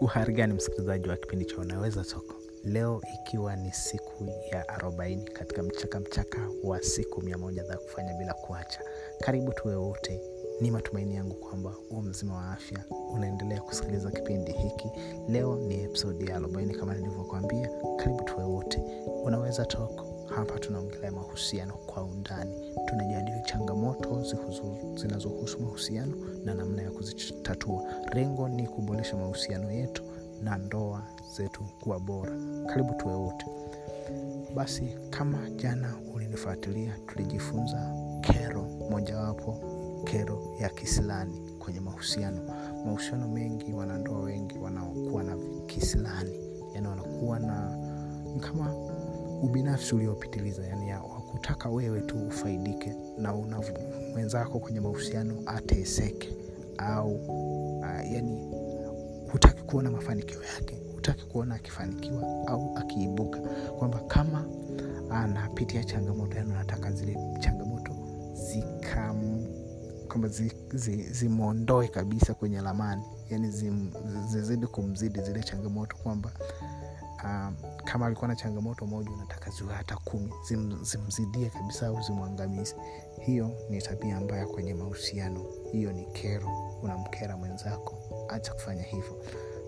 uhari gani msikilizaji wa kipindi cha unaweza soko? Leo ikiwa ni siku ya arobaini katika mchaka mchaka wa siku mia moja za kufanya bila kuacha. Karibu tuwe wote. Ni matumaini yangu kwamba huu mzima wa afya. Unaendelea kusikiliza kipindi hiki. Leo ni episodi ya arobaini kama nilivyokuambia. Karibu tuwe wote. Unaweza toko hapa tunaongelea mahusiano kwa undani. Tunajadili changamoto zinazohusu mahusiano na namna ya kuzitatua. Lengo ni kuboresha mahusiano yetu na ndoa zetu kuwa bora. Karibu tuwe wote. Basi kama jana ulinifuatilia tulijifunza kero mojawapo kero ya kisilani kwenye mahusiano. Mahusiano mengi wanandoa wengi wanaokuwa na kisilani yani wanakuwa na kama ubinafsi uliopitiliza yani wakutaka wewe tu ufaidike na una mwenzako kwenye mahusiano ateseke au uh, yani hutaki kuona mafanikio yake hutaki kuona akifanikiwa au akiibuka. Kwamba kama anapitia changamoto yani unataka zile changamoto zikam kwamba zimwondoe zi, zi kabisa kwenye lamani yani zizidi kumzidi zile changamoto kwamba um, kama alikuwa na changamoto moja unataka ziwe hata kumi zim, zimzidie kabisa au zimwangamizi hiyo ni tabia mbaya kwenye mahusiano. Hiyo ni kero. Unamkera mwenzako acha kufanya hivyo.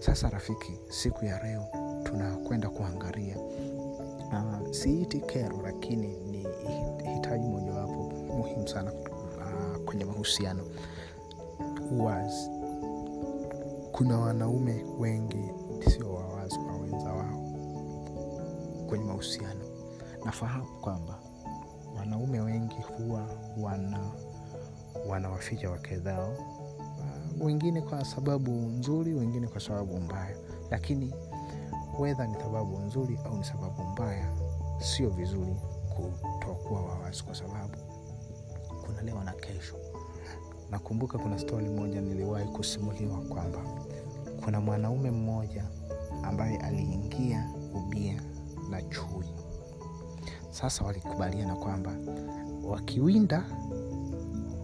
Sasa rafiki siku ya leo tunakwenda kuangalia. Uh, siiti kero lakini ni hitaji mojawapo muhimu sana uh, kwenye mahusiano. Uwazi kuna wanaume wengi kwenye mahusiano. Nafahamu kwamba wanaume wengi huwa wana wanawaficha wake zao uh, wengine kwa sababu nzuri wengine kwa sababu mbaya. Lakini wedha ni sababu nzuri au ni sababu mbaya sio vizuri kutokuwa wawazi kwa sababu kuna leo na kesho. Nakumbuka kuna stori moja niliwahi kusimuliwa kwamba kuna mwanaume mmoja ambaye aliingia na chui. Sasa walikubaliana kwamba wakiwinda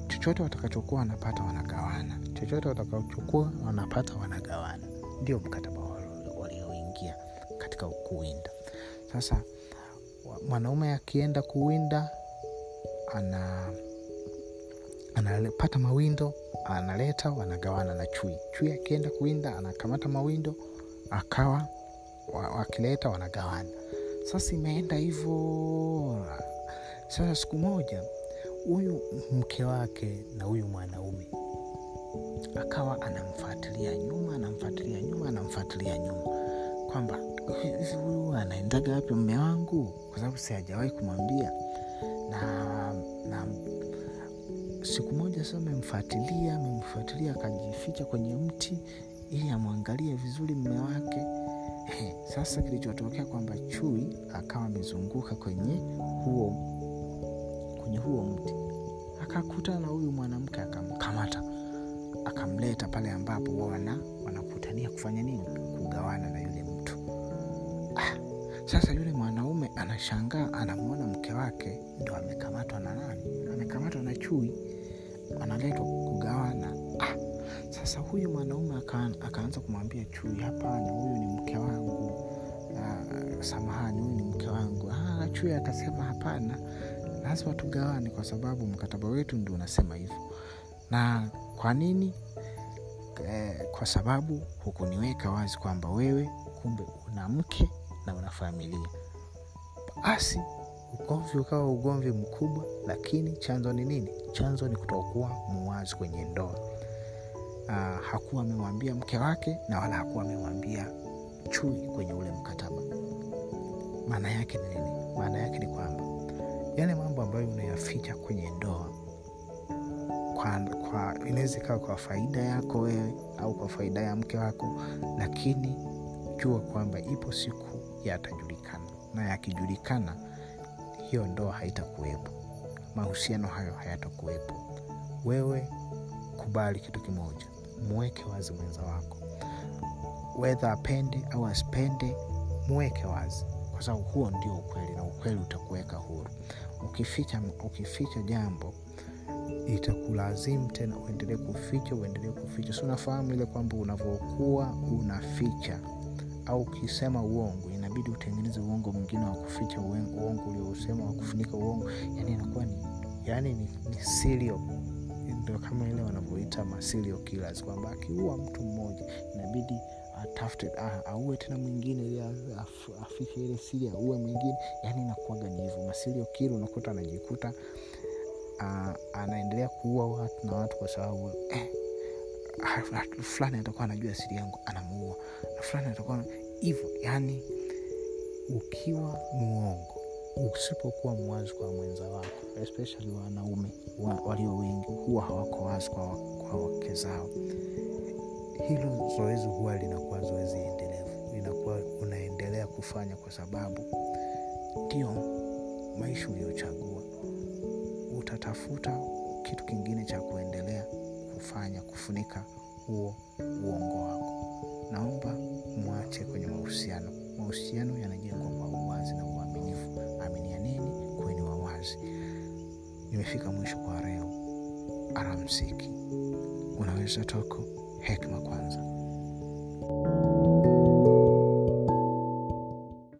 chochote watakachokuwa wanapata wanagawana. Chochote watakachokuwa wanapata wanagawana. Ndio mkataba walioingia katika kuwinda. Sasa mwanaume akienda kuwinda ana anapata mawindo analeta wanagawana na chui. Chui akienda kuwinda anakamata mawindo akawa wakileta wanagawana sasa imeenda hivyo. Sasa siku moja huyu mke wake na huyu mwanaume akawa anamfuatilia nyuma anamfuatilia nyuma anamfuatilia nyuma. Kwamba hivi huyu anaendaga wapi mme wangu? Kwa sababu si hajawahi kumwambia. Na, na siku moja sasa amemfuatilia amemfuatilia akajificha kwenye mti ili amwangalie vizuri mme wake He, sasa kilichotokea kwamba chui akawa amezunguka kwenye huo kwenye huo mti. Akakutana na huyu mwanamke akamkamata akamleta pale ambapo wana wanakutania kufanya nini? Kugawana na yule mtu. Ah, sasa yule mwanaume anashangaa anamwona mke wake ndo amekamatwa na nani? Amekamatwa na chui. Analetwa kugawana sasa huyu mwanaume akaanza kumwambia chui hapana huyu ni mke wangu. Uh, samahani huyu ni mke wangu. Ah, chui akasema hapana lazima tugawane kwa sababu mkataba wetu ndio unasema hivyo. Na kwa nini? Eh, kwa sababu hukuniweka wazi kwamba wewe kumbe una mke na una familia. Basi ugomvi ukawa ugomvi mkubwa lakini chanzo ni nini? Chanzo ni kutokuwa muwazi kwenye ndoa uh, hakuwa amemwambia mke wake na wala hakuwa amemwambia chui kwenye ule mkataba. Maana yake ni nini? Maana yake ni kwamba yale mambo ambayo unayaficha kwenye ndoa kwa inaweza ikawa kwa faida yako wewe au kwa faida ya mke wako lakini jua kwamba ipo siku yatajulikana. Na yakijulikana hiyo ndoa haitakuwepo. Mahusiano hayo hayatakuwepo. Wewe kubali kitu kimoja mweke wazi mwenza wako. Wedha apende au asipende mweke wazi. Kwa sababu huo ndio ukweli na ukweli utakuweka huru. Ukificha ukificha jambo itakulazimu tena uendelee kuficha uendelee kuficha. Si unafahamu ile kwamba unavyokuwa unaficha. Au ukisema uongo inabidi utengeneze uongo mwingine wa kuficha uongo uliousema wa kufunika uongo. Yani inakuwa ni yani ni, ni serial ndo kama ile wanavyoita serial killers kwamba akiua mtu mmoja inabidi atafute aue tena mwingine ili afike ile siri aue mwingine. Yani inakuaga ni hivyo maserial kili unakuta anajikuta uh, anaendelea kuua watu na watu kwa sababu eh, fulani atakuwa anajua siri yangu anamuua. Na fulani atakuwa hivyo yani ukiwa muongo usipokuwa mwazi kwa mwenza wako especially wanaume wa, walio wengi huwa hawako wazi kwa, kwa wake zao. Hilo zoezi huwa linakuwa zoezi endelevu linakuwa unaendelea kufanya kwa sababu ndio maisha uliochagua utatafuta kitu kingine cha kuendelea kufanya kufunika huo uongo wako. Naomba mwache kwenye mahusiano. Mahusiano yanajengwa kwa uwazi na aminianeni wawazi nimefika mwisho kwa leo. Aramsiki. Unaweza toko hekima kwanza